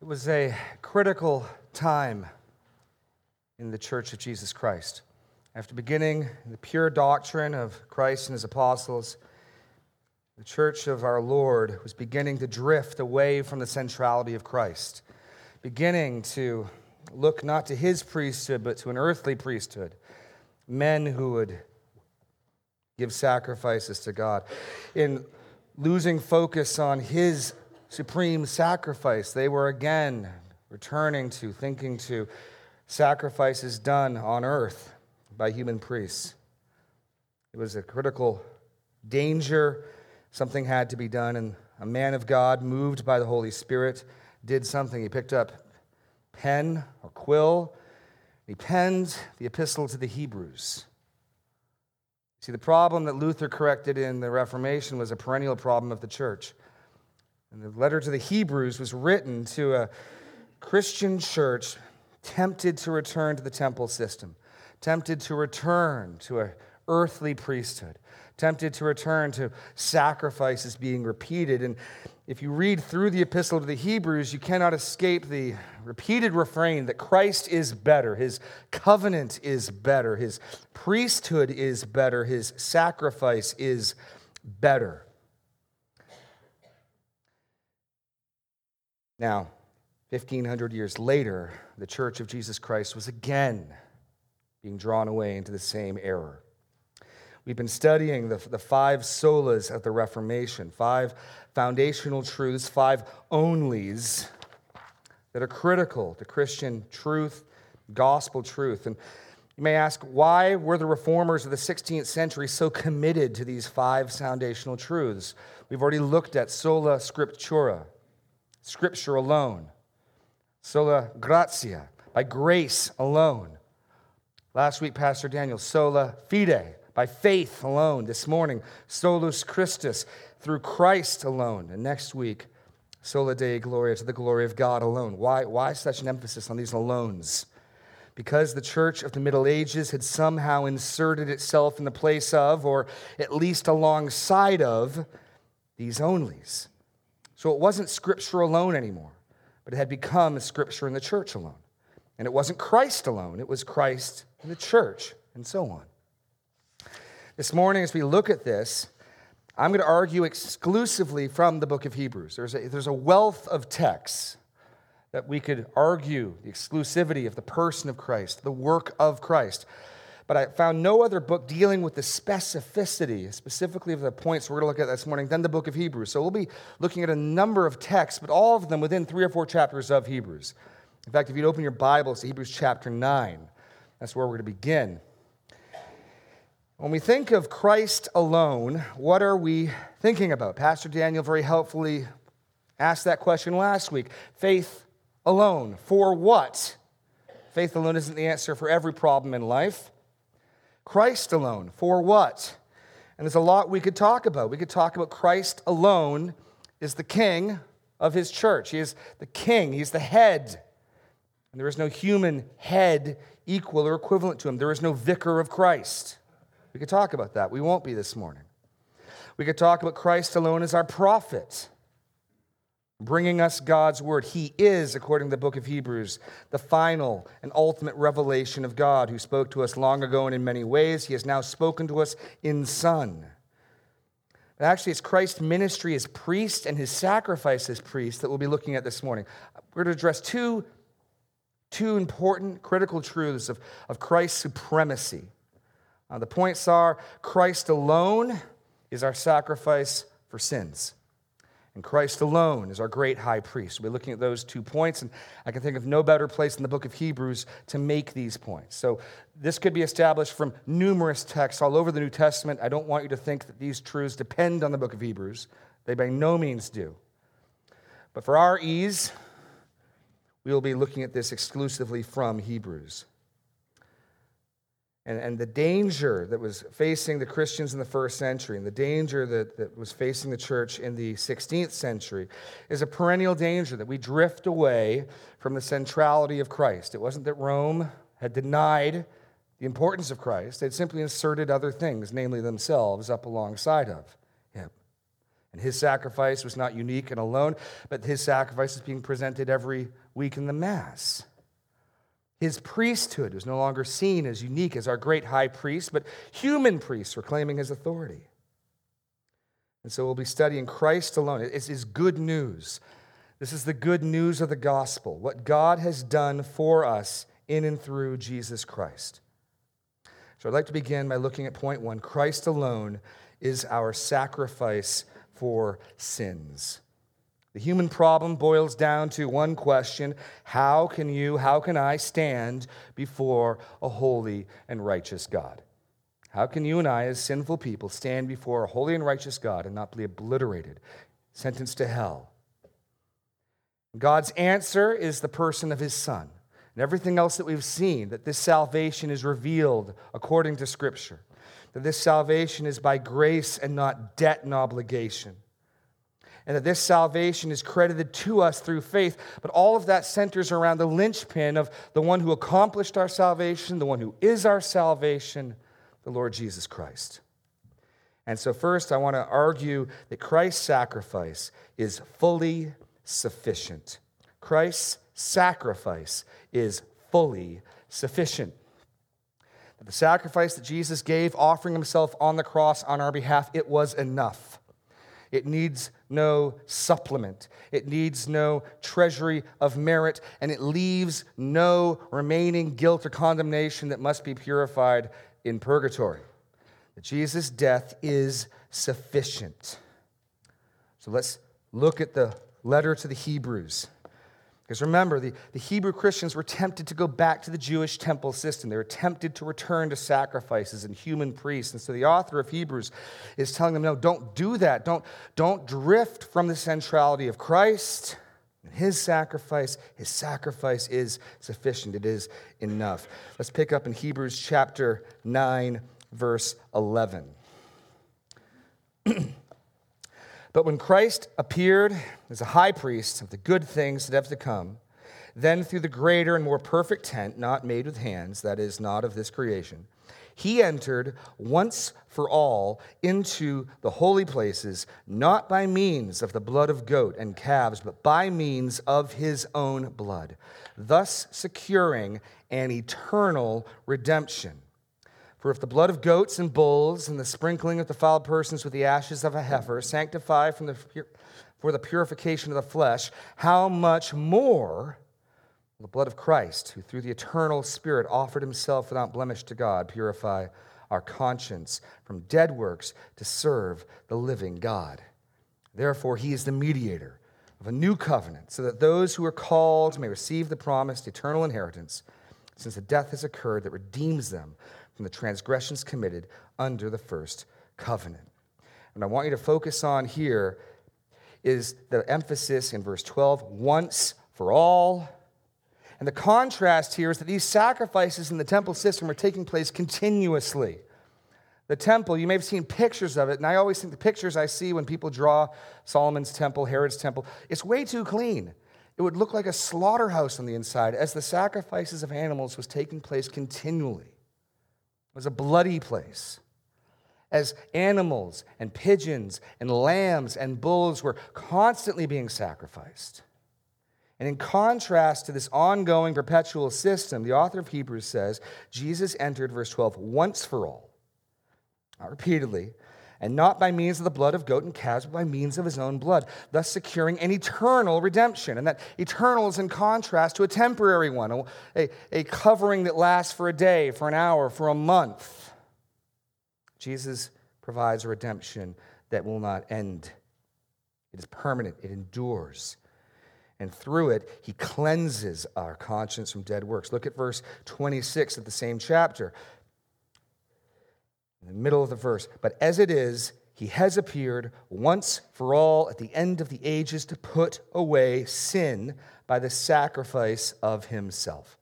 It was a critical time in the Church of Jesus Christ. After beginning the pure doctrine of Christ and his apostles, the church of our Lord was beginning to drift away from the centrality of Christ, beginning to look not to his priesthood, but to an earthly priesthood, men who would give sacrifices to God. In losing focus on his supreme sacrifice. They were again returning to, thinking to sacrifices done on earth by human priests. It was a critical danger. Something had to be done, and a man of God, moved by the Holy Spirit, did something. He picked up pen or quill. He penned the epistle to the Hebrews. See, the problem that Luther corrected in the Reformation was a perennial problem of the church. And the letter to the Hebrews was written to a Christian church tempted to return to the temple system, tempted to return to an earthly priesthood, tempted to return to sacrifices being repeated. And if you read through the epistle to the Hebrews, you cannot escape the repeated refrain that Christ is better, his covenant is better, his priesthood is better, his sacrifice is better. Now, 1500 years later, the Church of Jesus Christ was again being drawn away into the same error. We've been studying the, the five solas of the Reformation, five foundational truths, five onlys that are critical to Christian truth, gospel truth. And you may ask, why were the reformers of the 16th century so committed to these five foundational truths? We've already looked at sola scriptura, Scripture alone. Sola gratia, by grace alone. Last week, Pastor Daniel, sola fide, by faith alone. This morning, solus Christus, through Christ alone. And next week, soli deo gloria, to the glory of God alone. Why, why such an emphasis on these alones? Because the church of the Middle Ages had somehow inserted itself in the place of, or at least alongside of, these onlys. So it wasn't Scripture alone anymore, but it had become Scripture in the church alone. And it wasn't Christ alone, it was Christ in the church, and so on. This morning, as we look at this, I'm going to argue exclusively from the book of Hebrews. There's a, there's a wealth of texts that we could argue the exclusivity of the person of Christ, the work of Christ but I found no other book dealing with the specificity, specifically of the points we're going to look at this morning, than the book of Hebrews. So we'll be looking at a number of texts, but all of them within three or four chapters of Hebrews. In fact, if you'd open your Bibles to Hebrews chapter 9, that's where we're going to begin. When we think of Christ alone, what are we thinking about? Pastor Daniel very helpfully asked that question last week. Faith alone. For what? Faith alone isn't the answer for every problem in life. Christ alone. For what? And there's a lot we could talk about. We could talk about Christ alone is the king of his church. He is the king, he's the head. And there is no human head equal or equivalent to him. There is no vicar of Christ. We could talk about that. We won't be this morning. We could talk about Christ alone as our prophet bringing us God's word. He is, according to the book of Hebrews, the final and ultimate revelation of God who spoke to us long ago and in many ways. He has now spoken to us in Son. But actually, it's Christ's ministry as priest and his sacrifice as priest that we'll be looking at this morning. We're going to address two, two important, critical truths of, of Christ's supremacy. Uh, the points are Christ alone is our sacrifice for sins. And Christ alone is our great high priest. We're looking at those two points, and I can think of no better place in the book of Hebrews to make these points. So, this could be established from numerous texts all over the New Testament. I don't want you to think that these truths depend on the book of Hebrews, they by no means do. But for our ease, we will be looking at this exclusively from Hebrews and, and the danger that was facing the Christians in the first century and the danger that, that was facing the church in the 16th century is a perennial danger that we drift away from the centrality of Christ. It wasn't that Rome had denied the importance of Christ, they'd simply inserted other things, namely themselves, up alongside of him. And his sacrifice was not unique and alone, but his sacrifice is being presented every week in the Mass. His priesthood was no longer seen as unique as our great high priest, but human priests were claiming his authority. And so we'll be studying Christ alone. It's his good news. This is the good news of the gospel, what God has done for us in and through Jesus Christ. So I'd like to begin by looking at point one Christ alone is our sacrifice for sins. The human problem boils down to one question How can you, how can I stand before a holy and righteous God? How can you and I, as sinful people, stand before a holy and righteous God and not be obliterated, sentenced to hell? God's answer is the person of his Son. And everything else that we've seen, that this salvation is revealed according to Scripture, that this salvation is by grace and not debt and obligation and that this salvation is credited to us through faith. But all of that centers around the linchpin of the one who accomplished our salvation, the one who is our salvation, the Lord Jesus Christ. And so, first, I want to argue that Christ's sacrifice is fully sufficient. Christ's sacrifice is fully sufficient. The sacrifice that Jesus gave, offering himself on the cross on our behalf, it was enough. It needs no supplement. It needs no treasury of merit, and it leaves no remaining guilt or condemnation that must be purified in purgatory. Jesus' death is sufficient. So let's look at the letter to the Hebrews. Because remember, the, the Hebrew Christians were tempted to go back to the Jewish temple system. They were tempted to return to sacrifices and human priests. And so the author of Hebrews is telling them, no, don't do that. Don't, don't drift from the centrality of Christ and his sacrifice. His sacrifice is sufficient, it is enough. Let's pick up in Hebrews chapter 9, verse 11. But when Christ appeared as a high priest of the good things that have to come, then through the greater and more perfect tent, not made with hands, that is, not of this creation, he entered once for all into the holy places, not by means of the blood of goat and calves, but by means of his own blood, thus securing an eternal redemption. For if the blood of goats and bulls and the sprinkling of defiled persons with the ashes of a heifer sanctify the, for the purification of the flesh, how much more the blood of Christ, who through the eternal Spirit offered himself without blemish to God, purify our conscience from dead works to serve the living God? Therefore, he is the mediator of a new covenant, so that those who are called may receive the promised eternal inheritance, since a death has occurred that redeems them from the transgressions committed under the first covenant. And I want you to focus on here is the emphasis in verse 12 once for all. And the contrast here is that these sacrifices in the temple system are taking place continuously. The temple, you may have seen pictures of it, and I always think the pictures I see when people draw Solomon's temple, Herod's temple, it's way too clean. It would look like a slaughterhouse on the inside as the sacrifices of animals was taking place continually was a bloody place. As animals and pigeons and lambs and bulls were constantly being sacrificed. And in contrast to this ongoing perpetual system, the author of Hebrews says Jesus entered, verse 12, once for all, not repeatedly, and not by means of the blood of goat and calves, but by means of his own blood, thus securing an eternal redemption. And that eternal is in contrast to a temporary one, a, a covering that lasts for a day, for an hour, for a month. Jesus provides a redemption that will not end, it is permanent, it endures. And through it, he cleanses our conscience from dead works. Look at verse 26 of the same chapter in the middle of the verse. But as it is, he has appeared once for all at the end of the ages to put away sin by the sacrifice of himself.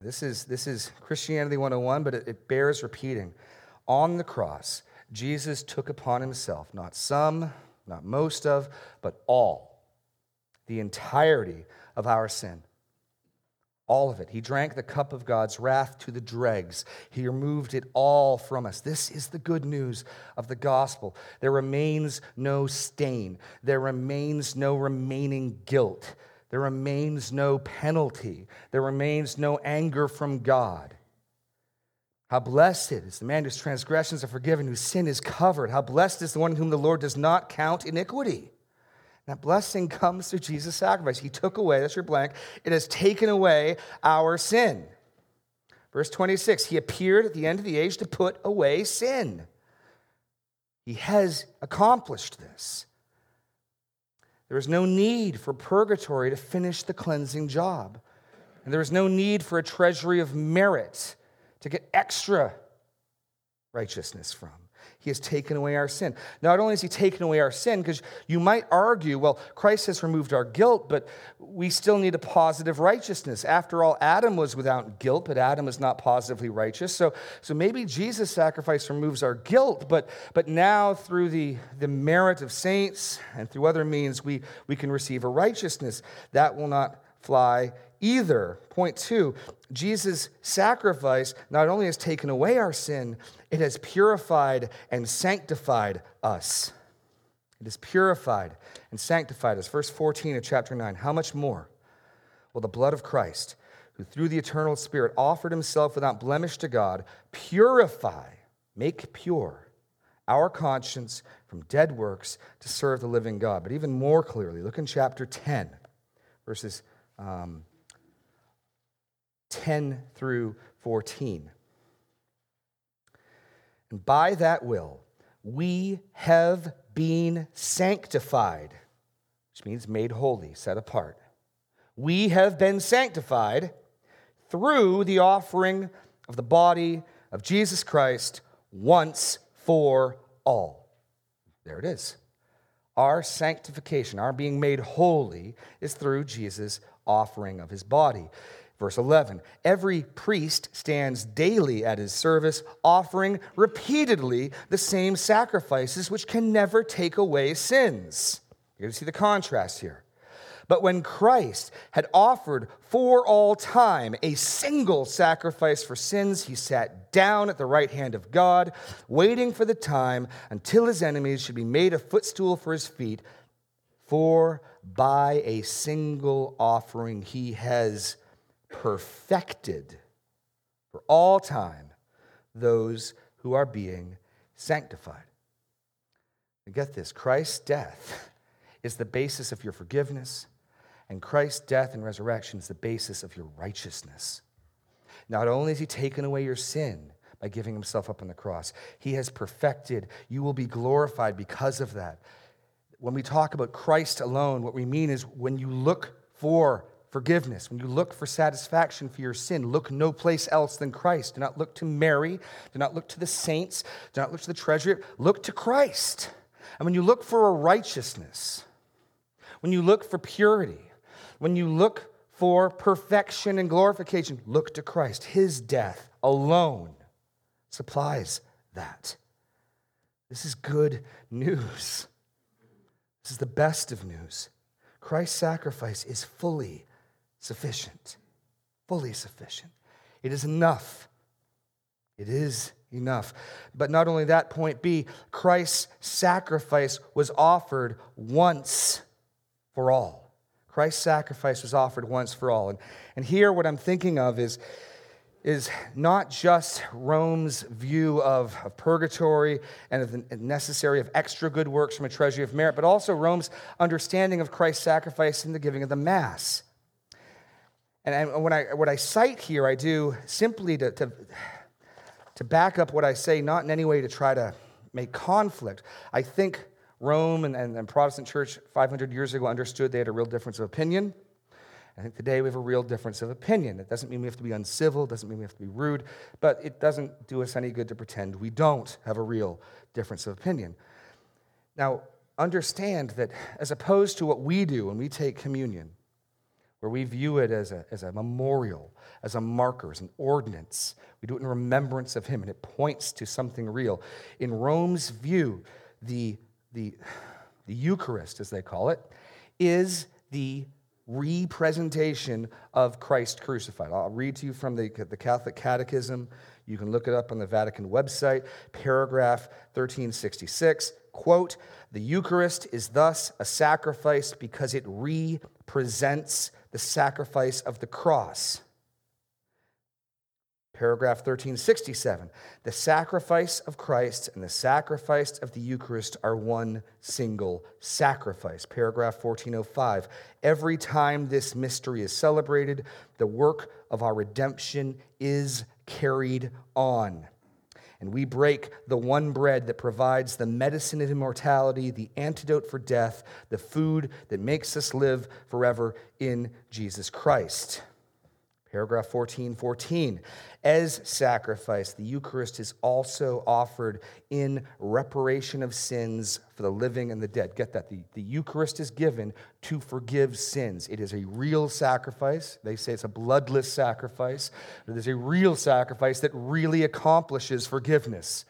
This is, this is Christianity 101, but it, it bears repeating. On the cross, Jesus took upon himself not some, not most of, but all, the entirety of our sin all of it. He drank the cup of God's wrath to the dregs. He removed it all from us. This is the good news of the gospel. There remains no stain, there remains no remaining guilt, there remains no penalty, there remains no anger from God. How blessed is the man whose transgressions are forgiven, whose sin is covered. How blessed is the one whom the Lord does not count iniquity. That blessing comes through Jesus' sacrifice. He took away, that's your blank, it has taken away our sin. Verse 26 He appeared at the end of the age to put away sin. He has accomplished this. There is no need for purgatory to finish the cleansing job. And there is no need for a treasury of merit to get extra righteousness from. He has taken away our sin. Not only has He taken away our sin, because you might argue, well, Christ has removed our guilt, but we still need a positive righteousness. After all, Adam was without guilt, but Adam is not positively righteous. So, so maybe Jesus' sacrifice removes our guilt, but, but now through the, the merit of saints and through other means, we, we can receive a righteousness. That will not fly either. Point two Jesus' sacrifice not only has taken away our sin, it has purified and sanctified us. It has purified and sanctified us. Verse 14 of chapter 9 How much more will the blood of Christ, who through the eternal Spirit offered himself without blemish to God, purify, make pure our conscience from dead works to serve the living God? But even more clearly, look in chapter 10, verses. Um, 10 through 14. And by that will, we have been sanctified, which means made holy, set apart. We have been sanctified through the offering of the body of Jesus Christ once for all. There it is. Our sanctification, our being made holy, is through Jesus' offering of his body. Verse 11 Every priest stands daily at his service, offering repeatedly the same sacrifices, which can never take away sins. You're going to see the contrast here. But when Christ had offered for all time a single sacrifice for sins, he sat down at the right hand of God, waiting for the time until his enemies should be made a footstool for his feet. For by a single offering he has perfected for all time those who are being sanctified. And get this Christ's death is the basis of your forgiveness, and Christ's death and resurrection is the basis of your righteousness. Not only has He taken away your sin by giving Himself up on the cross, He has perfected. You will be glorified because of that. When we talk about Christ alone, what we mean is when you look for forgiveness, when you look for satisfaction for your sin, look no place else than Christ. Do not look to Mary. Do not look to the saints. Do not look to the treasury. Look to Christ. And when you look for a righteousness, when you look for purity, when you look for perfection and glorification, look to Christ. His death alone supplies that. This is good news. This is the best of news. Christ's sacrifice is fully sufficient, fully sufficient. It is enough. It is enough. But not only that, point B, Christ's sacrifice was offered once for all. Christ's sacrifice was offered once for all. And, and here, what I'm thinking of is, is not just Rome's view of, of purgatory and of the necessary of extra good works from a treasury of merit, but also Rome's understanding of Christ's sacrifice in the giving of the Mass. And when I, what I cite here, I do simply to, to, to back up what I say, not in any way to try to make conflict. I think Rome and, and, and Protestant church 500 years ago understood they had a real difference of opinion. I think today we have a real difference of opinion. It doesn't mean we have to be uncivil, it doesn't mean we have to be rude, but it doesn't do us any good to pretend we don't have a real difference of opinion. Now, understand that as opposed to what we do when we take communion, where we view it as a, as a memorial, as a marker, as an ordinance. We do it in remembrance of him, and it points to something real. In Rome's view, the, the, the Eucharist, as they call it, is the representation of Christ crucified. I'll read to you from the, the Catholic Catechism. You can look it up on the Vatican website, paragraph 1366. Quote, the Eucharist is thus a sacrifice because it represents the sacrifice of the cross. Paragraph 1367 The sacrifice of Christ and the sacrifice of the Eucharist are one single sacrifice. Paragraph 1405 Every time this mystery is celebrated, the work of our redemption is carried on. And we break the one bread that provides the medicine of immortality, the antidote for death, the food that makes us live forever in Jesus Christ. Paragraph 14, 14. As sacrifice, the Eucharist is also offered in reparation of sins for the living and the dead. Get that. The, the Eucharist is given to forgive sins. It is a real sacrifice. They say it's a bloodless sacrifice, but it is a real sacrifice that really accomplishes forgiveness.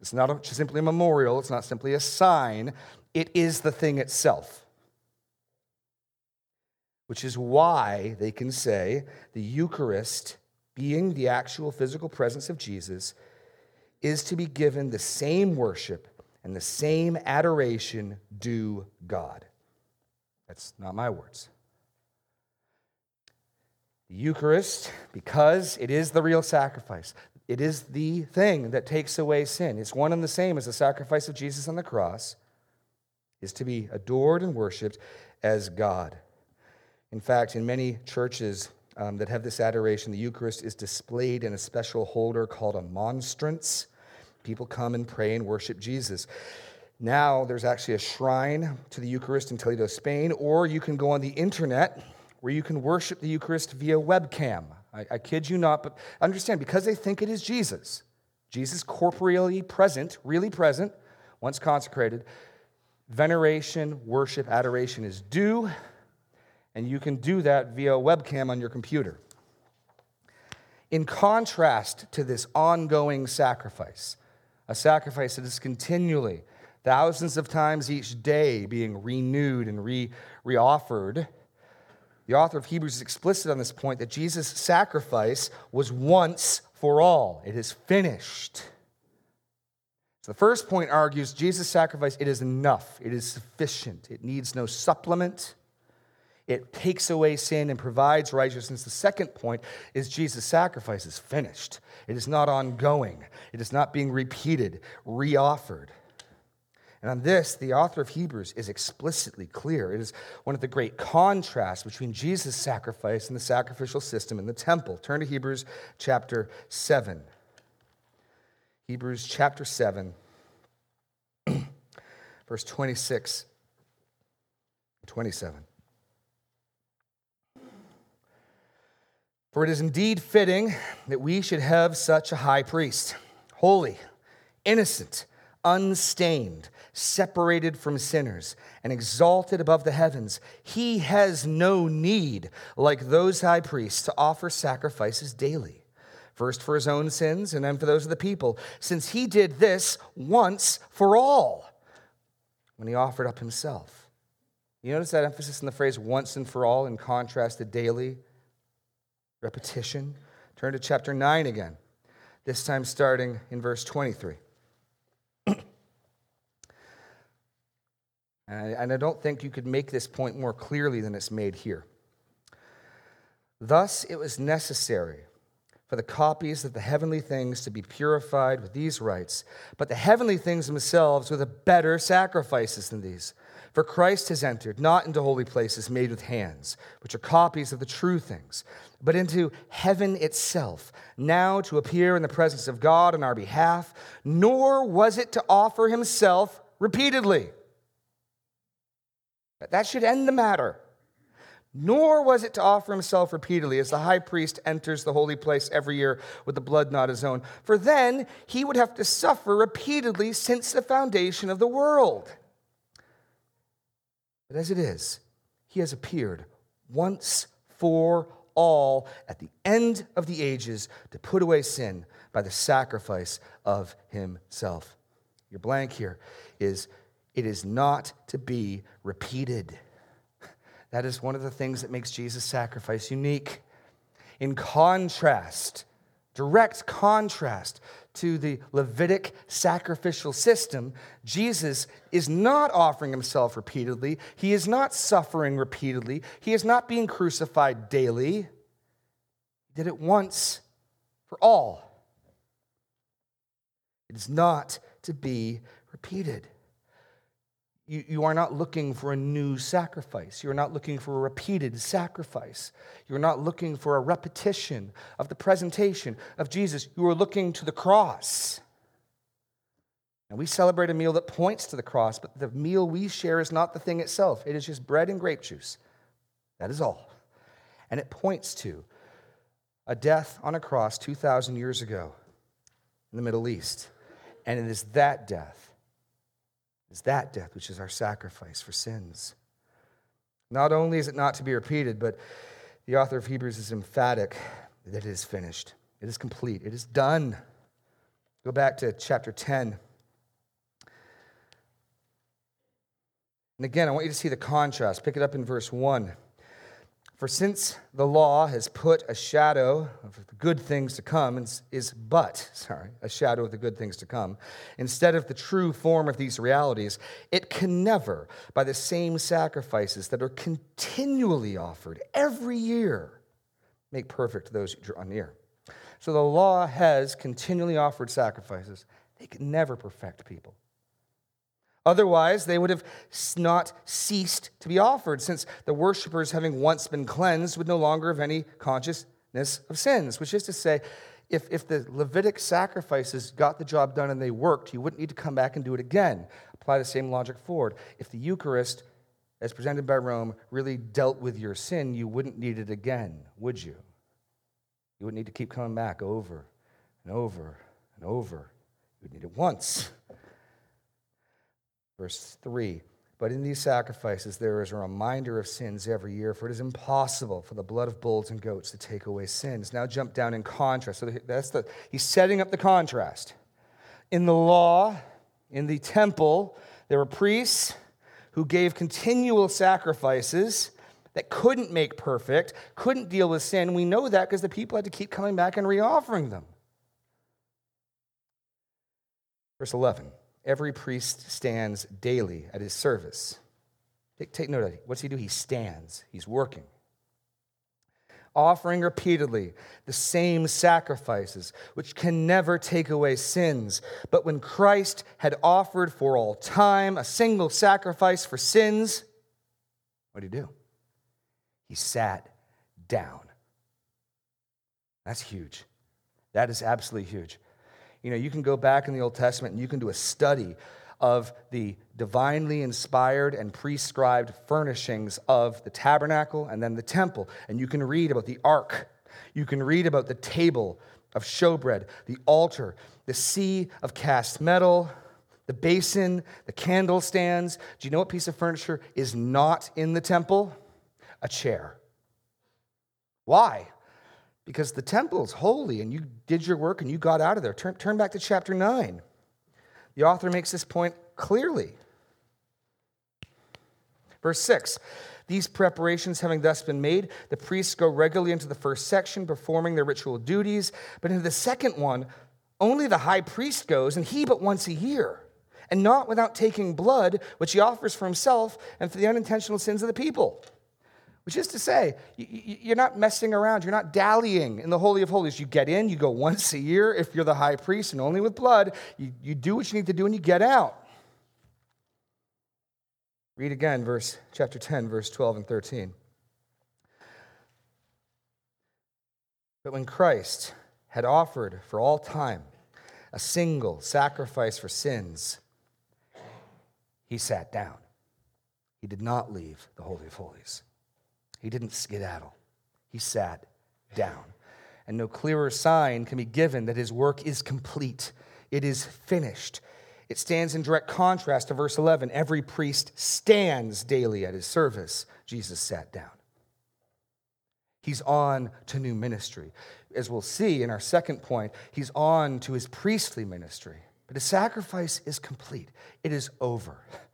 It's not simply a memorial, it's not simply a sign, it is the thing itself which is why they can say the Eucharist, being the actual physical presence of Jesus, is to be given the same worship and the same adoration due God. That's not my words. The Eucharist, because it is the real sacrifice, it is the thing that takes away sin. It's one and the same as the sacrifice of Jesus on the cross, is to be adored and worshiped as God. In fact, in many churches um, that have this adoration, the Eucharist is displayed in a special holder called a monstrance. People come and pray and worship Jesus. Now, there's actually a shrine to the Eucharist in Toledo, Spain, or you can go on the internet where you can worship the Eucharist via webcam. I, I kid you not, but understand because they think it is Jesus, Jesus corporeally present, really present, once consecrated, veneration, worship, adoration is due and you can do that via webcam on your computer. In contrast to this ongoing sacrifice, a sacrifice that is continually, thousands of times each day, being renewed and re offered, the author of Hebrews is explicit on this point that Jesus' sacrifice was once for all. It is finished. So the first point argues Jesus' sacrifice, it is enough, it is sufficient, it needs no supplement. It takes away sin and provides righteousness. The second point is Jesus' sacrifice is finished. It is not ongoing, it is not being repeated, reoffered. And on this, the author of Hebrews is explicitly clear. It is one of the great contrasts between Jesus' sacrifice and the sacrificial system in the temple. Turn to Hebrews chapter 7. Hebrews chapter 7, verse 26 27. For it is indeed fitting that we should have such a high priest, holy, innocent, unstained, separated from sinners, and exalted above the heavens. He has no need, like those high priests, to offer sacrifices daily, first for his own sins and then for those of the people, since he did this once for all when he offered up himself. You notice that emphasis in the phrase once and for all in contrast to daily? Repetition. Turn to chapter 9 again, this time starting in verse 23. and I don't think you could make this point more clearly than it's made here. Thus, it was necessary for the copies of the heavenly things to be purified with these rites, but the heavenly things themselves with a better sacrifices than these. For Christ has entered not into holy places made with hands, which are copies of the true things, but into heaven itself, now to appear in the presence of God on our behalf, nor was it to offer himself repeatedly. That should end the matter. Nor was it to offer himself repeatedly as the high priest enters the holy place every year with the blood not his own, for then he would have to suffer repeatedly since the foundation of the world. But as it is, he has appeared once for all at the end of the ages to put away sin by the sacrifice of himself. Your blank here is it is not to be repeated. That is one of the things that makes Jesus' sacrifice unique. In contrast, direct contrast to the Levitic sacrificial system, Jesus is not offering himself repeatedly. He is not suffering repeatedly. He is not being crucified daily. He did it once for all. It is not to be repeated. You, you are not looking for a new sacrifice. You're not looking for a repeated sacrifice. You're not looking for a repetition of the presentation of Jesus. You are looking to the cross. And we celebrate a meal that points to the cross, but the meal we share is not the thing itself. It is just bread and grape juice. That is all. And it points to a death on a cross 2,000 years ago in the Middle East. And it is that death is that death, which is our sacrifice for sins. Not only is it not to be repeated, but the author of Hebrews is emphatic that it is finished, it is complete, it is done. Go back to chapter 10. And again, I want you to see the contrast. Pick it up in verse 1. For since the law has put a shadow of the good things to come, is but, sorry, a shadow of the good things to come, instead of the true form of these realities, it can never, by the same sacrifices that are continually offered every year, make perfect those who draw near. So the law has continually offered sacrifices. They can never perfect people. Otherwise, they would have not ceased to be offered, since the worshippers, having once been cleansed, would no longer have any consciousness of sins. Which is to say, if, if the Levitic sacrifices got the job done and they worked, you wouldn't need to come back and do it again. Apply the same logic forward. If the Eucharist, as presented by Rome, really dealt with your sin, you wouldn't need it again, would you? You wouldn't need to keep coming back over and over and over. You would need it once. Verse 3 But in these sacrifices there is a reminder of sins every year, for it is impossible for the blood of bulls and goats to take away sins. Now jump down in contrast. So that's the, he's setting up the contrast. In the law, in the temple, there were priests who gave continual sacrifices that couldn't make perfect, couldn't deal with sin. We know that because the people had to keep coming back and reoffering them. Verse 11 every priest stands daily at his service. Take, take note of it. What's he do? He stands, he's working. Offering repeatedly the same sacrifices, which can never take away sins. But when Christ had offered for all time a single sacrifice for sins, what did he do? He sat down. That's huge. That is absolutely huge. You know, you can go back in the Old Testament and you can do a study of the divinely inspired and prescribed furnishings of the tabernacle and then the temple. And you can read about the ark. You can read about the table of showbread, the altar, the sea of cast metal, the basin, the candle stands. Do you know what piece of furniture is not in the temple? A chair. Why? Because the temple's holy and you did your work and you got out of there. Turn, turn back to chapter 9. The author makes this point clearly. Verse 6 These preparations having thus been made, the priests go regularly into the first section, performing their ritual duties. But into the second one, only the high priest goes, and he but once a year, and not without taking blood, which he offers for himself and for the unintentional sins of the people. Which is to say, you're not messing around. You're not dallying in the Holy of Holies. You get in, you go once a year if you're the high priest and only with blood. You, do what you need to do and you get out. Read again, verse chapter 10, verse 12 and 13. But when Christ had offered for all time a single sacrifice for sins, he sat down. He did not leave the Holy of Holies. He didn't skedaddle, he sat down. And no clearer sign can be given that his work is complete, it is finished. It stands in direct contrast to verse 11. Every priest stands daily at his service. Jesus sat down. He's on to new ministry. As we'll see in our second point, he's on to his priestly ministry. But his sacrifice is complete, it is over.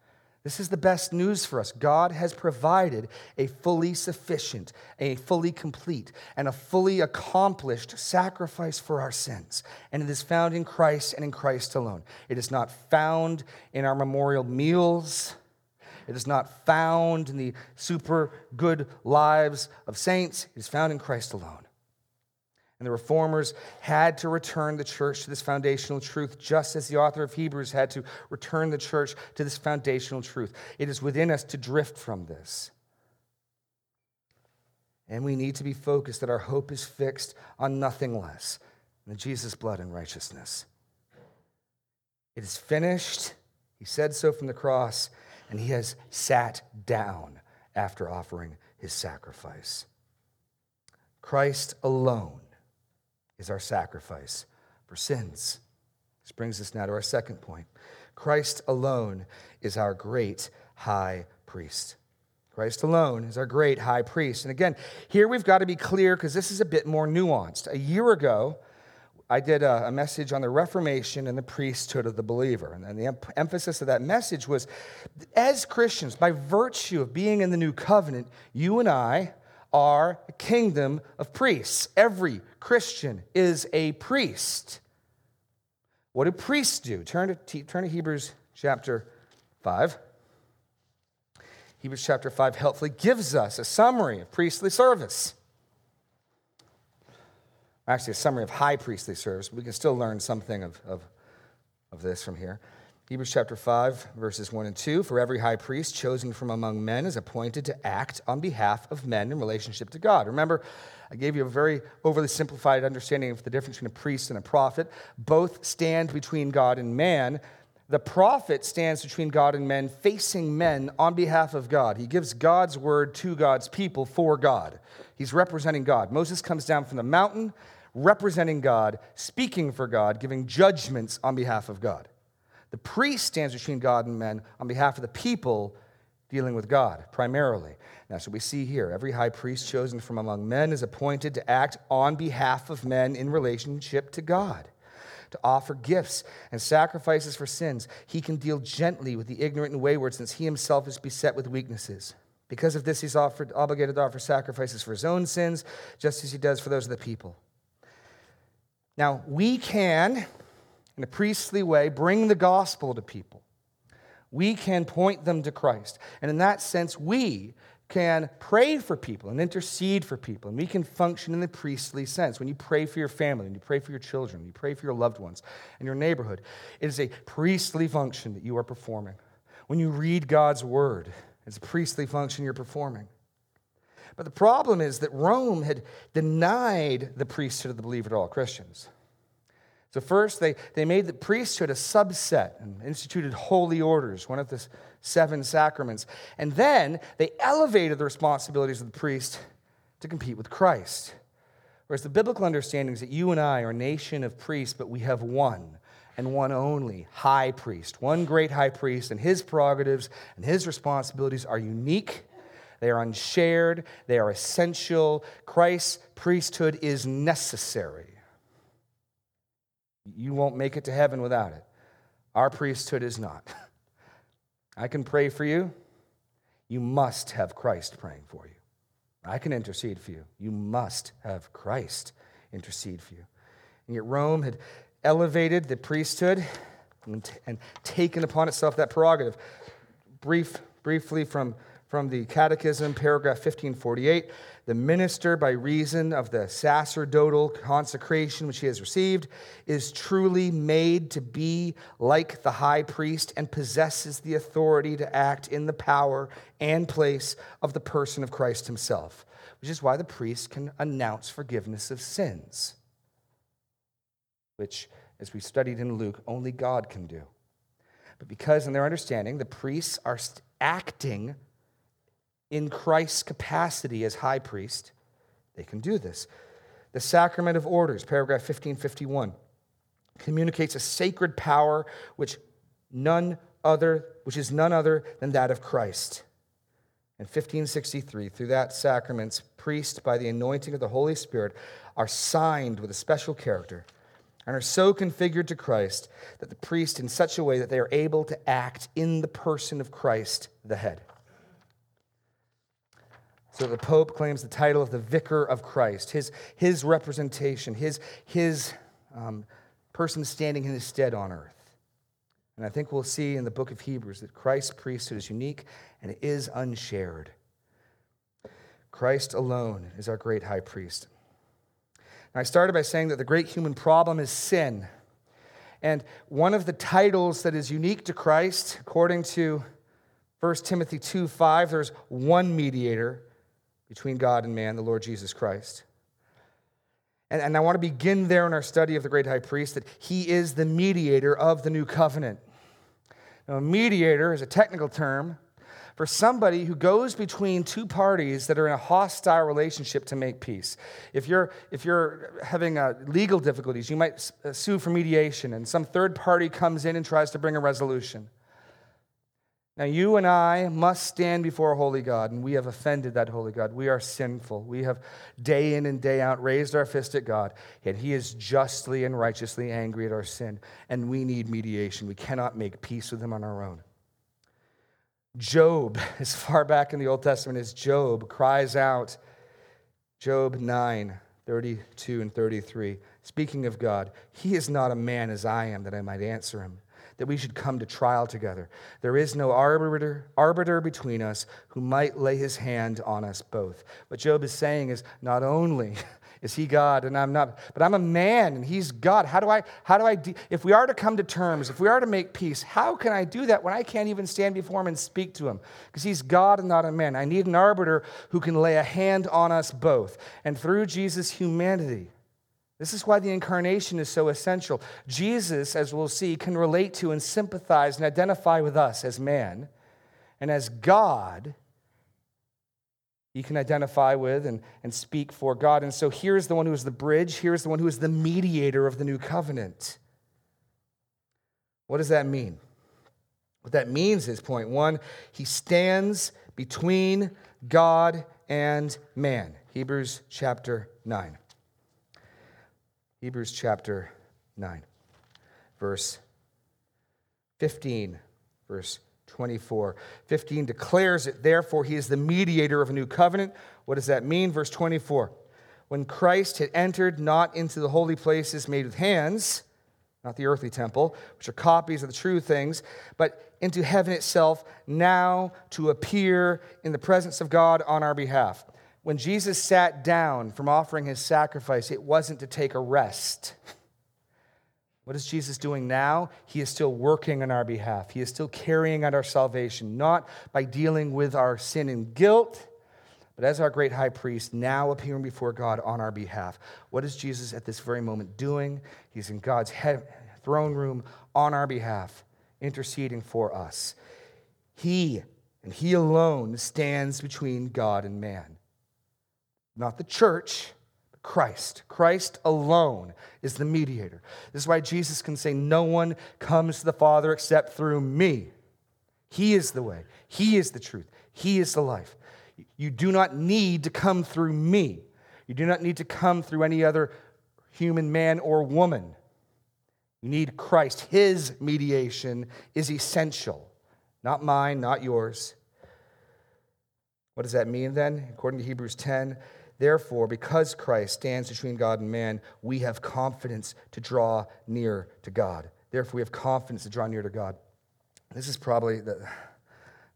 This is the best news for us. God has provided a fully sufficient, a fully complete, and a fully accomplished sacrifice for our sins. And it is found in Christ and in Christ alone. It is not found in our memorial meals. It is not found in the super good lives of saints. It is found in Christ alone. And the reformers had to return the church to this foundational truth, just as the author of Hebrews had to return the church to this foundational truth. It is within us to drift from this. And we need to be focused that our hope is fixed on nothing less than Jesus' blood and righteousness. It is finished. He said so from the cross, and he has sat down after offering his sacrifice. Christ alone is our sacrifice for sins. This brings us now to our second point. Christ alone is our great high priest. Christ alone is our great high priest. And again, here we've got to be clear because this is a bit more nuanced. A year ago, I did a, message on the Reformation and the priesthood of the believer. And the emphasis of that message was as Christians, by virtue of being in the new covenant, you and I are a kingdom of priests. Every Christian is a priest. What do priests do? Turn to, turn to Hebrews chapter 5. Hebrews chapter 5 helpfully gives us a summary of priestly service. Actually, a summary of high priestly service. We can still learn something of, of, of this from here. Hebrews chapter 5, verses 1 and 2 For every high priest chosen from among men is appointed to act on behalf of men in relationship to God. Remember, I gave you a very overly simplified understanding of the difference between a priest and a prophet. Both stand between God and man. The prophet stands between God and men, facing men on behalf of God. He gives God's word to God's people for God. He's representing God. Moses comes down from the mountain, representing God, speaking for God, giving judgments on behalf of God. The priest stands between God and men on behalf of the people dealing with God, primarily. That's what we see here. Every high priest chosen from among men is appointed to act on behalf of men in relationship to God, to offer gifts and sacrifices for sins. He can deal gently with the ignorant and wayward, since he himself is beset with weaknesses. Because of this, he's offered, obligated to offer sacrifices for his own sins, just as he does for those of the people. Now, we can in a priestly way, bring the gospel to people. We can point them to Christ. And in that sense, we can pray for people and intercede for people. And we can function in the priestly sense. When you pray for your family, and you pray for your children, and you pray for your loved ones and your neighborhood, it is a priestly function that you are performing. When you read God's word, it's a priestly function you're performing. But the problem is that Rome had denied the priesthood of the believer to all Christians. So, first, they, they made the priesthood a subset and instituted holy orders, one of the seven sacraments. And then they elevated the responsibilities of the priest to compete with Christ. Whereas the biblical understanding is that you and I are a nation of priests, but we have one and one only high priest, one great high priest, and his prerogatives and his responsibilities are unique. They are unshared. They are essential. Christ's priesthood is necessary. You won't make it to heaven without it. Our priesthood is not. I can pray for you. You must have Christ praying for you. I can intercede for you. You must have Christ intercede for you. And yet, Rome had elevated the priesthood and, t- and taken upon itself that prerogative. Brief, briefly from from the Catechism, paragraph 1548. The minister, by reason of the sacerdotal consecration which he has received, is truly made to be like the high priest and possesses the authority to act in the power and place of the person of Christ himself, which is why the priest can announce forgiveness of sins, which, as we studied in Luke, only God can do. But because, in their understanding, the priests are acting in Christ's capacity as high priest, they can do this. The sacrament of orders, paragraph 1551, communicates a sacred power which none other, which is none other than that of Christ. In 1563, through that sacraments, priests, by the anointing of the Holy Spirit, are signed with a special character, and are so configured to Christ that the priest in such a way that they are able to act in the person of Christ, the head. So the Pope claims the title of the Vicar of Christ, his, his representation, his, his um, person standing in his stead on earth. And I think we'll see in the book of Hebrews that Christ's priesthood is unique and is unshared. Christ alone is our great high priest. I started by saying that the great human problem is sin. And one of the titles that is unique to Christ, according to 1 Timothy 2 5, there's one mediator between God and man, the Lord Jesus Christ. And, and I want to begin there in our study of the great high priest that he is the mediator of the new covenant. Now, a mediator is a technical term for somebody who goes between two parties that are in a hostile relationship to make peace. If you're, if you're having uh, legal difficulties, you might uh, sue for mediation, and some third party comes in and tries to bring a resolution. Now, you and I must stand before a holy God, and we have offended that holy God. We are sinful. We have day in and day out raised our fist at God, yet He is justly and righteously angry at our sin, and we need mediation. We cannot make peace with Him on our own. Job, as far back in the Old Testament as Job, cries out, Job 9, 32 and 33, speaking of God, He is not a man as I am that I might answer Him that we should come to trial together. There is no arbiter, arbiter between us who might lay his hand on us both. What Job is saying is not only is he God and I'm not, but I'm a man and he's God. How do I, how do I, de- if we are to come to terms, if we are to make peace, how can I do that when I can't even stand before him and speak to him? Because he's God and not a man. I need an arbiter who can lay a hand on us both. And through Jesus' humanity, this is why the incarnation is so essential. Jesus, as we'll see, can relate to and sympathize and identify with us as man. And as God, he can identify with and, and speak for God. And so here's the one who is the bridge, here's the one who is the mediator of the new covenant. What does that mean? What that means is point one, he stands between God and man. Hebrews chapter 9. Hebrews chapter 9, verse 15, verse 24. 15 declares it, therefore, he is the mediator of a new covenant. What does that mean? Verse 24. When Christ had entered not into the holy places made with hands, not the earthly temple, which are copies of the true things, but into heaven itself, now to appear in the presence of God on our behalf when Jesus sat down from offering his sacrifice, it wasn't to take a rest. What is Jesus doing now? He is still working on our behalf. He is still carrying out our salvation, not by dealing with our sin and guilt, but as our great high priest, now appearing before God on our behalf. What is Jesus at this very moment doing? He's in God's throne room on our behalf, interceding for us. He and He alone stands between God and man. Not the church, but Christ. Christ alone is the mediator. This is why Jesus can say, No one comes to the Father except through me. He is the way, He is the truth, He is the life. You do not need to come through me. You do not need to come through any other human man or woman. You need Christ. His mediation is essential, not mine, not yours. What does that mean then? According to Hebrews 10, Therefore, because Christ stands between God and man, we have confidence to draw near to God. Therefore, we have confidence to draw near to God. This is probably the,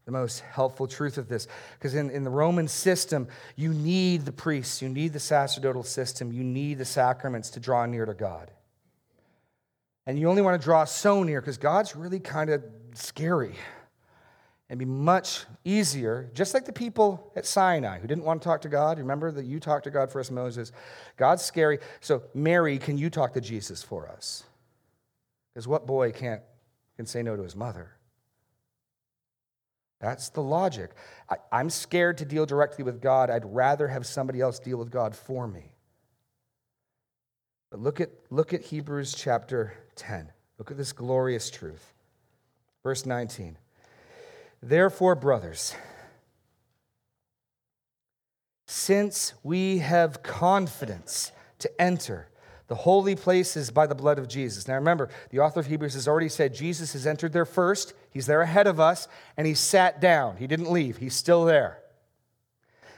the most helpful truth of this. Because in, in the Roman system, you need the priests, you need the sacerdotal system, you need the sacraments to draw near to God. And you only want to draw so near because God's really kind of scary and be much easier, just like the people at Sinai who didn't want to talk to God. Remember that you talked to God for us, Moses. God's scary. So, Mary, can you talk to Jesus for us? Because what boy can't can say no to his mother? That's the logic. I, I'm scared to deal directly with God. I'd rather have somebody else deal with God for me. But look at, look at Hebrews chapter 10. Look at this glorious truth. Verse 19. Therefore, brothers, since we have confidence to enter the holy places by the blood of Jesus. Now remember, the author of Hebrews has already said Jesus has entered there first. He's there ahead of us, and he sat down. He didn't leave, he's still there.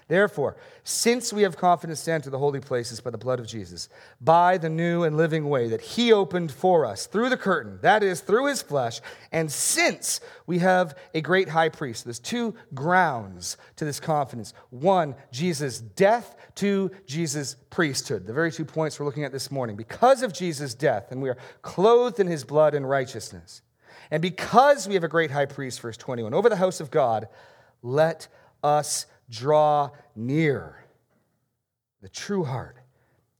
Therefore, since we have confidence to enter the holy places by the blood of Jesus, by the new and living way that he opened for us through the curtain, that is, through his flesh, and since we have a great high priest, there's two grounds to this confidence. One, Jesus' death, two, Jesus' priesthood. The very two points we're looking at this morning. Because of Jesus' death, and we are clothed in his blood and righteousness, and because we have a great high priest, verse 21, over the house of God, let us draw near the true heart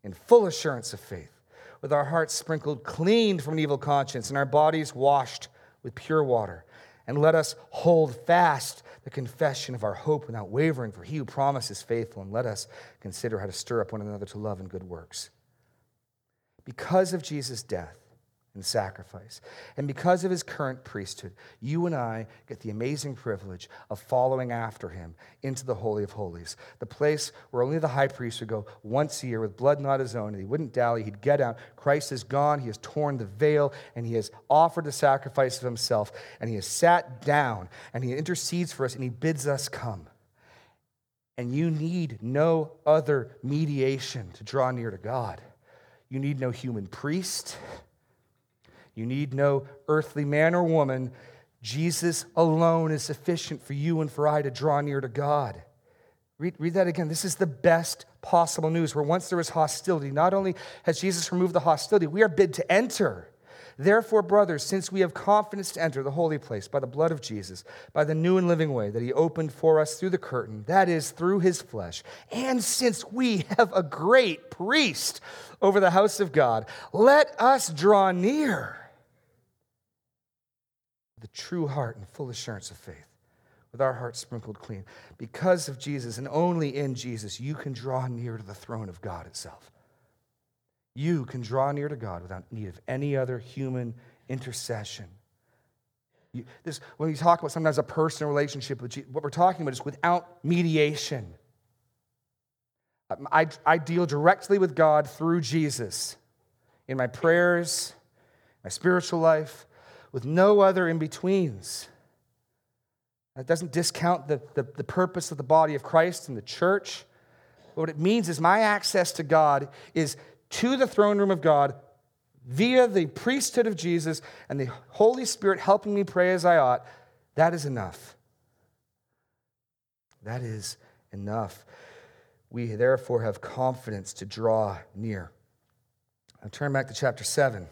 in full assurance of faith, with our hearts sprinkled clean from an evil conscience and our bodies washed with pure water. And let us hold fast the confession of our hope without wavering, for he who promises faithful. And let us consider how to stir up one another to love and good works. Because of Jesus' death, and sacrifice. And because of his current priesthood, you and I get the amazing privilege of following after him into the Holy of Holies, the place where only the high priest would go once a year with blood not his own, and he wouldn't dally, he'd get out. Christ is gone, he has torn the veil, and he has offered the sacrifice of himself, and he has sat down, and he intercedes for us, and he bids us come. And you need no other mediation to draw near to God. You need no human priest. You need no earthly man or woman. Jesus alone is sufficient for you and for I to draw near to God. Read, read that again. This is the best possible news. Where once there was hostility, not only has Jesus removed the hostility, we are bid to enter. Therefore, brothers, since we have confidence to enter the holy place by the blood of Jesus, by the new and living way that he opened for us through the curtain, that is, through his flesh, and since we have a great priest over the house of God, let us draw near the true heart and full assurance of faith, with our hearts sprinkled clean. Because of Jesus and only in Jesus, you can draw near to the throne of God itself. You can draw near to God without need of any other human intercession. You, this, when we talk about sometimes a personal relationship with Jesus, what we're talking about is without mediation. Um, I, I deal directly with God through Jesus in my prayers, my spiritual life, with no other in betweens. That doesn't discount the, the, the, purpose of the body of Christ and the church. But what it means is my access to God is to the throne room of God via the priesthood of Jesus and the Holy Spirit helping me pray as I ought. That is enough. That is enough. We therefore have confidence to draw near. Now turn back to chapter 7.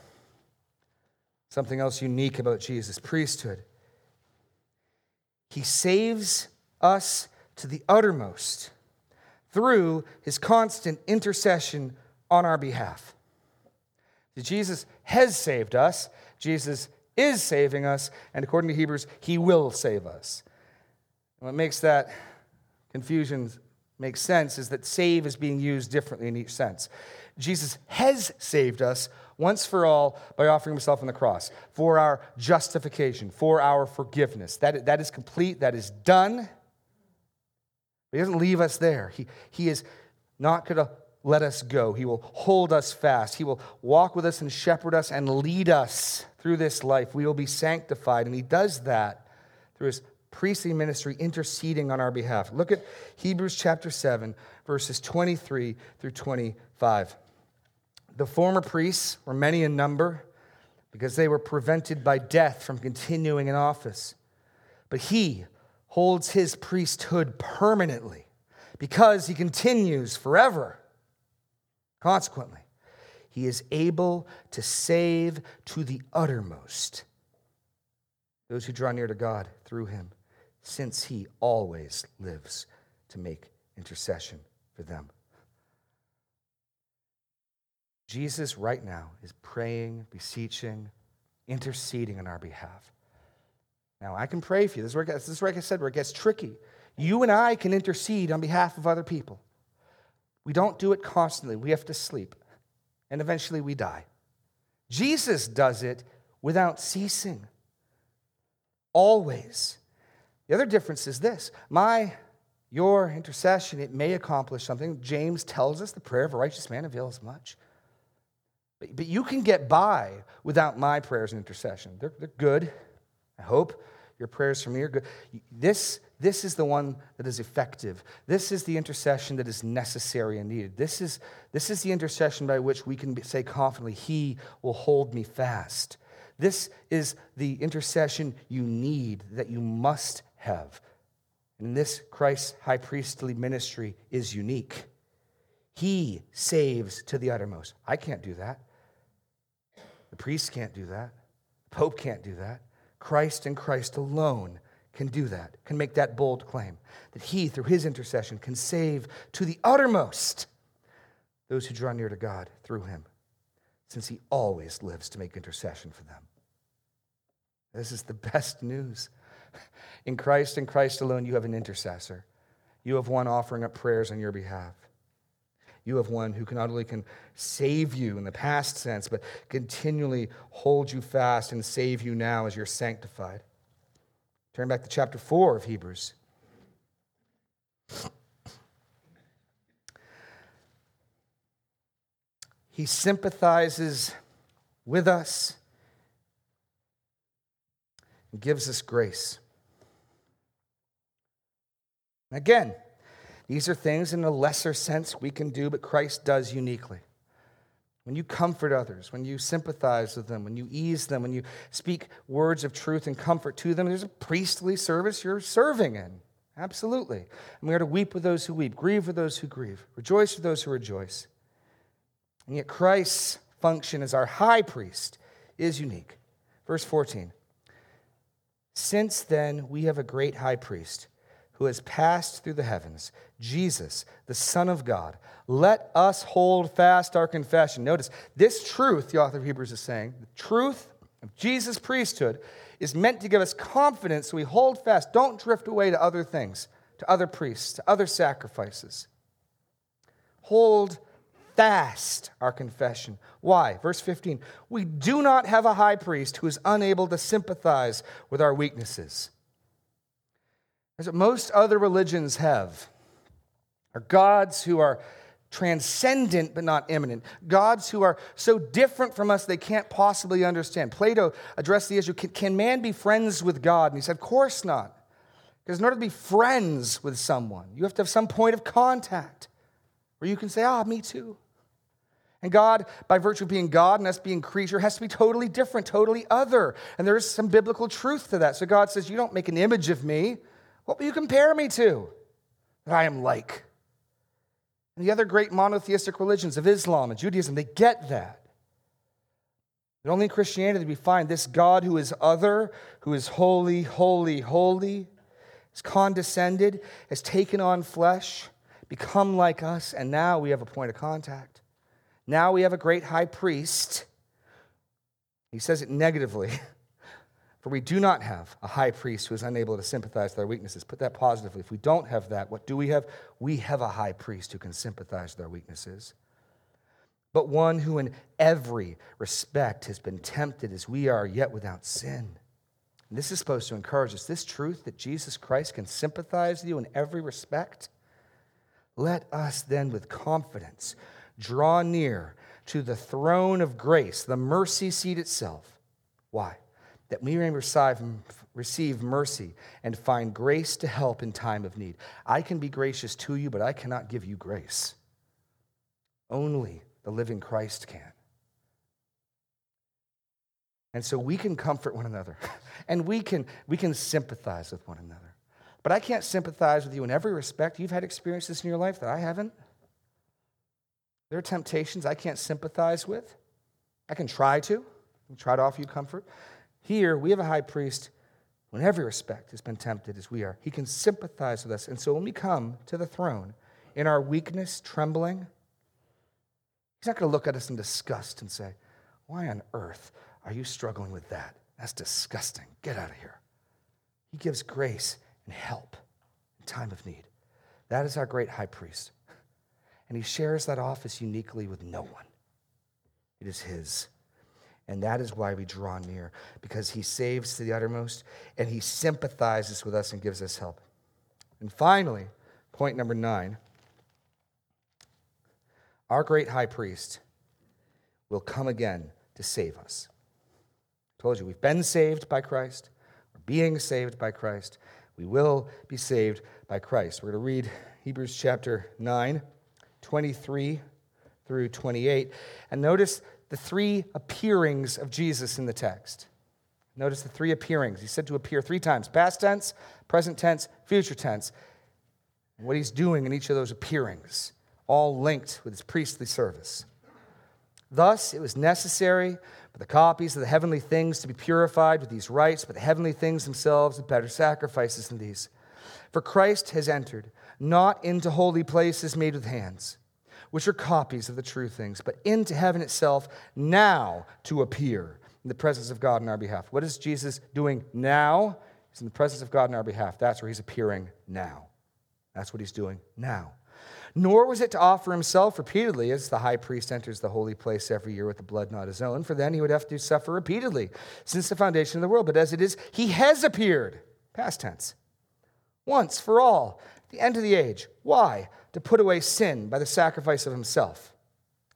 Something else unique about Jesus' priesthood. He saves us to the uttermost through his constant intercession on our behalf. Jesus has saved us, Jesus is saving us, and according to Hebrews, he will save us. what makes that confusion make sense is that save is being used differently in each sense. Jesus has saved us once for all by offering himself on the cross for our justification, for our forgiveness. That, that is complete, that is done. But he doesn't leave us there. He, he is not going to let us go. He will hold us fast. He will walk with us and shepherd us and lead us through this life. We will be sanctified. And he does that through his priestly ministry interceding on our behalf. Look at Hebrews chapter 7, verses 23 through 25. The former priests were many in number because they were prevented by death from continuing in office. But he holds his priesthood permanently because he continues forever. Consequently, he is able to save to the uttermost those who draw near to God through him, since he always lives to make intercession for them. Jesus, right now, is praying, beseeching, interceding on our behalf. Now, I can pray for you. This is, where gets, this is where, like I said, where it gets tricky. You and I can intercede on behalf of other people. We don't do it constantly. We have to sleep, and eventually we die. Jesus does it without ceasing, always. The other difference is this my, your intercession, it may accomplish something. James tells us the prayer of a righteous man avails much. But, but you can get by without my prayers and intercession. They're, they're good. I hope your prayers for me are good. This, this is the one that is effective. This is the intercession that is necessary and needed. This is, this is the intercession by which we can say confidently, He will hold me fast. This is the intercession you need, that you must have. And this Christ's high priestly ministry is unique. He saves to the uttermost. I can't do that. The priest can't do that. The Pope can't do that. Christ and Christ alone can do that, can make that bold claim that he, through his intercession, can save to the uttermost those who draw near to God through him, since he always lives to make intercession for them. This is the best news. In Christ and Christ alone, you have an intercessor. You have one offering up prayers on your behalf. You have one who not only can save you in the past sense, but continually hold you fast and save you now as you're sanctified. Turn back to chapter 4 of Hebrews. He sympathizes with us and gives us grace. Again, these are things in a lesser sense we can do, but Christ does uniquely. When you comfort others, when you sympathize with them, when you ease them, when you speak words of truth and comfort to them, there's a priestly service you're serving in. Absolutely. And we are to weep with those who weep, grieve with those who grieve, rejoice with those who rejoice. And yet Christ's function as our high priest is unique. Verse 14 Since then we have a great high priest who has passed through the heavens, Jesus, the Son of God. Let us hold fast our confession. Notice this truth, the author of Hebrews is saying, the truth of Jesus' priesthood is meant to give us confidence so we hold fast. Don't drift away to other things, to other priests, to other sacrifices. Hold fast our confession. Why? Verse 15 We do not have a high priest who is unable to sympathize with our weaknesses as most other religions have, are gods who are transcendent but not immanent, gods who are so different from us they can't possibly understand. Plato addressed the issue can, can man be friends with God? And he said, Of course not. Because in order to be friends with someone, you have to have some point of contact where you can say, Ah, me too. And God, by virtue of being God and us being creature, has to be totally different, totally other. And there is some biblical truth to that. So God says, You don't make an image of me. What will you compare me to that I am like? And the other great monotheistic religions of Islam and Judaism, they get that. But only in Christianity do we find this God who is other, who is holy, holy, holy, has condescended, has taken on flesh, become like us, and now we have a point of contact. Now we have a great high priest. He says it negatively. For we do not have a high priest who is unable to sympathize with our weaknesses. Put that positively. If we don't have that, what do we have? We have a high priest who can sympathize with our weaknesses. But one who, in every respect, has been tempted as we are, yet without sin. And this is supposed to encourage us. This truth that Jesus Christ can sympathize with you in every respect. Let us then, with confidence, draw near to the throne of grace, the mercy seat itself. Why? That we may receive, receive mercy and find grace to help in time of need. I can be gracious to you, but I cannot give you grace. Only the living Christ can. And so we can comfort one another and we can, we can sympathize with one another. But I can't sympathize with you in every respect. You've had experiences in your life that I haven't. There are temptations I can't sympathize with. I can try to, I can try to offer you comfort. Here, we have a high priest who, in every respect, has been tempted as we are. He can sympathize with us. And so when we come to the throne in our weakness, trembling, he's not going to look at us in disgust and say, Why on earth are you struggling with that? That's disgusting. Get out of here. He gives grace and help in time of need. That is our great high priest. And he shares that office uniquely with no one. It is his. And that is why we draw near, because he saves to the uttermost and he sympathizes with us and gives us help. And finally, point number nine our great high priest will come again to save us. I told you, we've been saved by Christ. We're being saved by Christ. We will be saved by Christ. We're going to read Hebrews chapter 9, 23 through 28. And notice the three appearings of Jesus in the text. Notice the three appearings. He said to appear three times past tense, present tense, future tense. What he's doing in each of those appearings, all linked with his priestly service. Thus, it was necessary for the copies of the heavenly things to be purified with these rites, but the heavenly things themselves with better sacrifices than these. For Christ has entered, not into holy places made with hands which are copies of the true things, but into heaven itself now to appear in the presence of God in our behalf. What is Jesus doing now? He's in the presence of God in our behalf. That's where he's appearing now. That's what he's doing now. Nor was it to offer himself repeatedly as the high priest enters the holy place every year with the blood not his own, for then he would have to suffer repeatedly since the foundation of the world. But as it is, he has appeared, past tense, once for all, the end of the age. Why? To put away sin by the sacrifice of himself.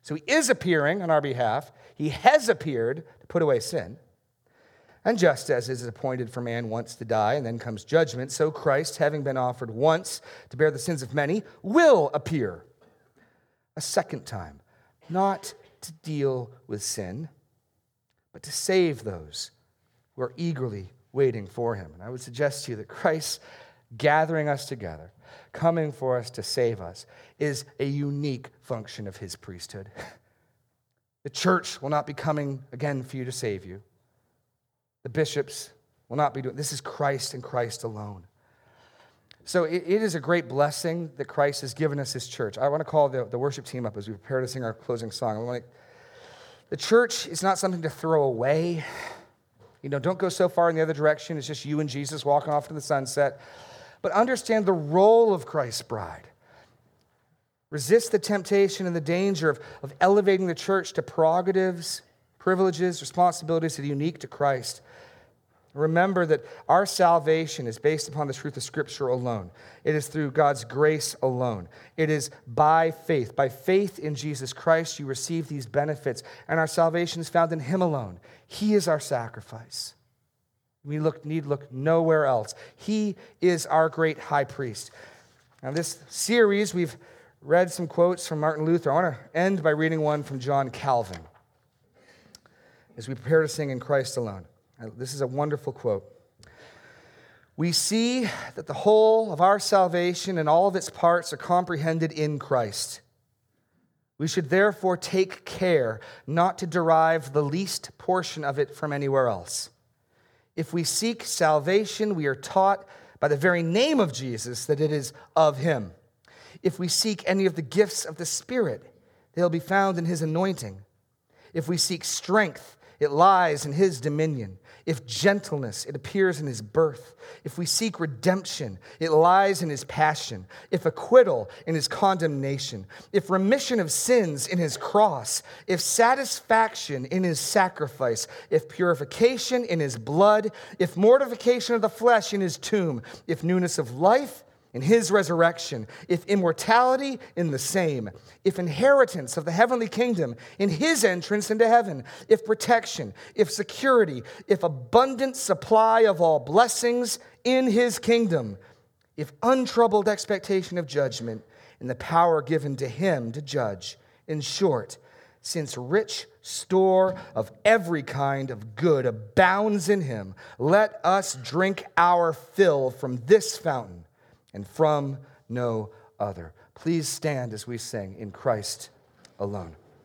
So he is appearing on our behalf. He has appeared to put away sin. And just as it is appointed for man once to die, and then comes judgment, so Christ, having been offered once to bear the sins of many, will appear a second time, not to deal with sin, but to save those who are eagerly waiting for him. And I would suggest to you that Christ gathering us together coming for us to save us, is a unique function of his priesthood. The church will not be coming again for you to save you. The bishops will not be doing this is Christ and Christ alone. So it, it is a great blessing that Christ has given us his church. I want to call the, the worship team up as we prepare to sing our closing song. I want to, the church is not something to throw away. You know, don't go so far in the other direction. It's just you and Jesus walking off to the sunset but understand the role of Christ's bride. Resist the temptation and the danger of, of elevating the church to prerogatives, privileges, responsibilities that are unique to Christ. Remember that our salvation is based upon the truth of Scripture alone. It is through God's grace alone. It is by faith. By faith in Jesus Christ, you receive these benefits, and our salvation is found in Him alone. He is our sacrifice. We look, need look nowhere else. He is our great high priest. Now, this series, we've read some quotes from Martin Luther. I want to end by reading one from John Calvin as we prepare to sing in Christ alone. This is a wonderful quote. We see that the whole of our salvation and all of its parts are comprehended in Christ. We should therefore take care not to derive the least portion of it from anywhere else. If we seek salvation, we are taught by the very name of Jesus that it is of him. If we seek any of the gifts of the Spirit, they'll be found in his anointing. If we seek strength, it lies in his dominion. If gentleness, it appears in his birth. If we seek redemption, it lies in his passion. If acquittal, in his condemnation. If remission of sins, in his cross. If satisfaction, in his sacrifice. If purification, in his blood. If mortification of the flesh, in his tomb. If newness of life, in his resurrection, if immortality, in the same, if inheritance of the heavenly kingdom, in his entrance into heaven, if protection, if security, if abundant supply of all blessings in his kingdom, if untroubled expectation of judgment, in the power given to him to judge. In short, since rich store of every kind of good abounds in him, let us drink our fill from this fountain and from no other. Please stand as we sing in Christ alone.